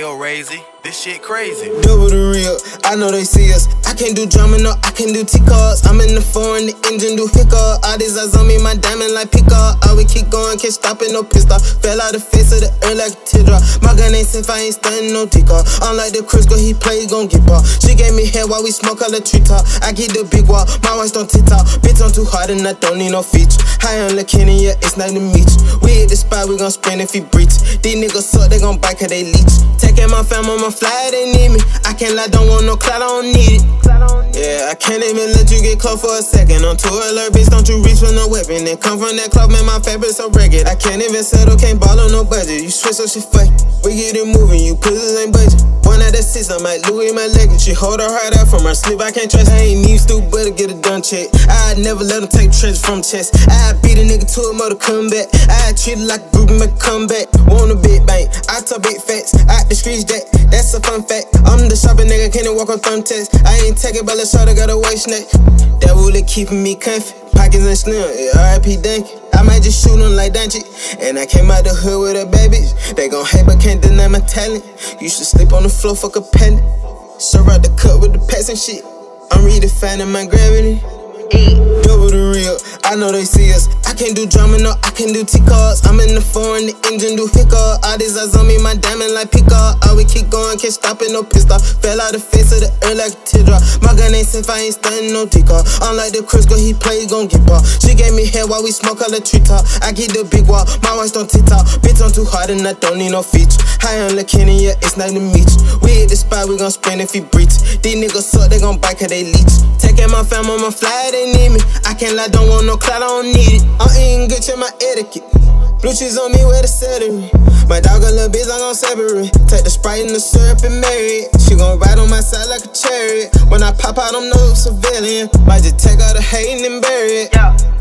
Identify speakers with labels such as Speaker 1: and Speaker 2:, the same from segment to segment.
Speaker 1: Razy, this shit crazy.
Speaker 2: Double the real, I know they see us. I can't do drama, no, I can do T-cards. I'm in the foreign, the engine do hiccup. All these eyes on me, my diamond like pickup. I would keep going, can't stop it, no pistol. Fell out the face of the earth like a teardrop. My gun ain't safe, I ain't stunning no T-car. Unlike the Chris, go he play, gon' get ball. She gave me hair while we smoke all the tree top. I get the big wall, my wife don't TikTok. Bitch, I'm too hard and I don't need no feature. Hi, I'm Kenny, yeah, it's to meet you. We hit the spot, we gon' sprint if he breach. These niggas suck, they gon' bite cause they leech. Taking my fam on my fly, they need me. I can't lie, don't want no clout, I don't need it. Yeah, I can't even let you get close for a second. I'm too alert, bitch, don't you reach for no weapon. And come from that club, man, my favorite so rugged. I can't even settle, can't ball on no budget. You switch so shit fuck. We get it moving, you pussies ain't budget. One out of six, I'm like Louis, my leg. She hold her heart out from her sleep, I can't trust. I ain't need stupid, to get it done check. I'd never let him take treasure from chest. I beat a nigga to a motor come back. I treat it like a group and make a comeback. Want a big bank, I talk big facts. Out the streets, that, that's a fun fact. I'm the shopping nigga, can't walk on thumb test. I ain't taking, but let's try to got a waist neck. That woolly keeping me comfy. Pockets and slim, yeah, RIP Dank. I might just shoot them like Dante. And I came out the hood with a baby. They gon' hate, but can't deny my talent. You should sleep on the floor, fuck a pendant. Serve out the cup with the pets and shit. I'm redefining my gravity. Double the real, I know they see us. I can't do drama, no, I can do T-cards. I'm in the foreign, the engine do hiccup. All these eyes on me, my diamond like pickup. I would keep going, can't stop it, no pistol. Fell out the face of the earth like a teardrop. My gun ain't safe, I ain't stunning no T-car. Unlike the Chris, go he play, gon' get ball. She gave me hair while we smoke all the tree top. I get the big wall, my wife don't TikTok. Bitch, I'm too hard and I don't need no feature. Hi, I'm Kenny, yeah, it's nice to meet you. We hit the spot, we gon' sprint if he breach. These niggas suck, they gon' bite cause they leech. Taking my fam on my fly, they need me. I can't lie, don't want no clout, I don't need it. I'm eating good, check my etiquette. Blue cheese on me, where the celery. My dog a little bitch, I'm gon' separate. Take the sprite and the syrup and marry it. She gon' ride on my side like a chariot. When I pop out, I'm no civilian. Might just take all the hating and bury it.
Speaker 3: Yeah.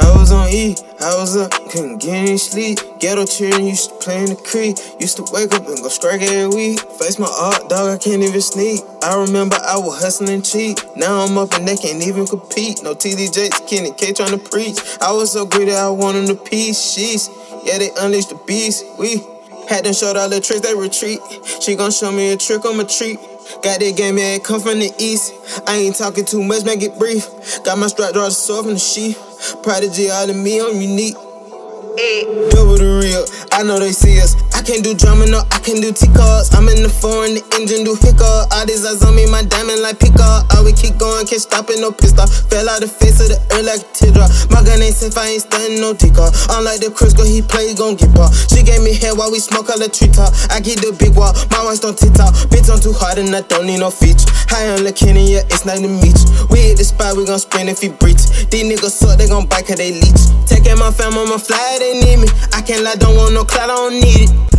Speaker 2: I was on E, I was up, couldn't get any sleep. Ghetto cheering, used to play in the creek. Used to wake up and go strike every week. Face my art, dog, I can't even sneak. I remember I was hustling cheap. Now I'm up and they can't even compete. No TD Jakes, Kenny K trying to preach. I was so greedy, I wanted the peace. Sheesh, yeah, they unleashed the beast. We had them showed all the tricks, they retreat. She gon' show me a trick, I'm a treat. Got that game, man, come from the east. I ain't talking too much, man, get brief. Got my strap draws sword from the sheath. Prodigy all in me, I'm unique. Eh. Double the real, I know they see us. I can't do drama, no, I can do T-cards. I'm in the foreign, the engine do hiccup. All these eyes on me, my diamond like pickup. I would keep going, can't stop it, no pistol. Fell out the face of the earth like a teardrop. My gun ain't safe, I ain't stunning no T-car. Unlike the Chris, go he play, gon' get ball. She gave me head while we smoke all the tree top. I get the big wall, my wife don't TikTok. Bitch, I'm too hard and I don't need no feature. Hi, I'm Kenny, yeah, it's nice to meet you. We hit the spot, we gon' sprint if he breach. These niggas suck, they gon' bite cause they leech. Taking my fam on my fly, they need me. I can't lie, don't want no clout, I don't need it.